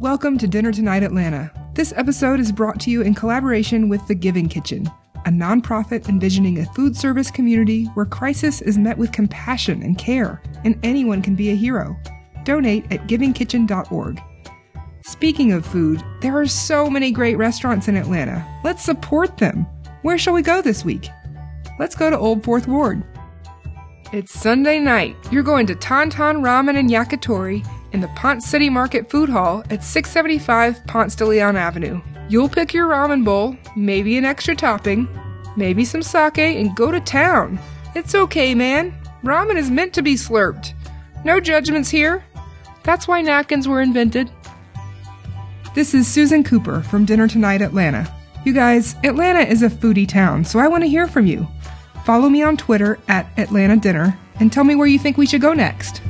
Welcome to Dinner Tonight Atlanta. This episode is brought to you in collaboration with The Giving Kitchen, a nonprofit envisioning a food service community where crisis is met with compassion and care, and anyone can be a hero. Donate at givingkitchen.org. Speaking of food, there are so many great restaurants in Atlanta. Let's support them. Where shall we go this week? Let's go to Old Fourth Ward. It's Sunday night. You're going to Ton Ton Ramen and Yakitori in the Ponce City Market Food Hall at 675 Ponce de Leon Avenue. You'll pick your ramen bowl, maybe an extra topping, maybe some sake, and go to town. It's okay, man. Ramen is meant to be slurped. No judgments here. That's why napkins were invented. This is Susan Cooper from Dinner Tonight Atlanta. You guys, Atlanta is a foodie town, so I want to hear from you. Follow me on Twitter at Atlanta Dinner and tell me where you think we should go next.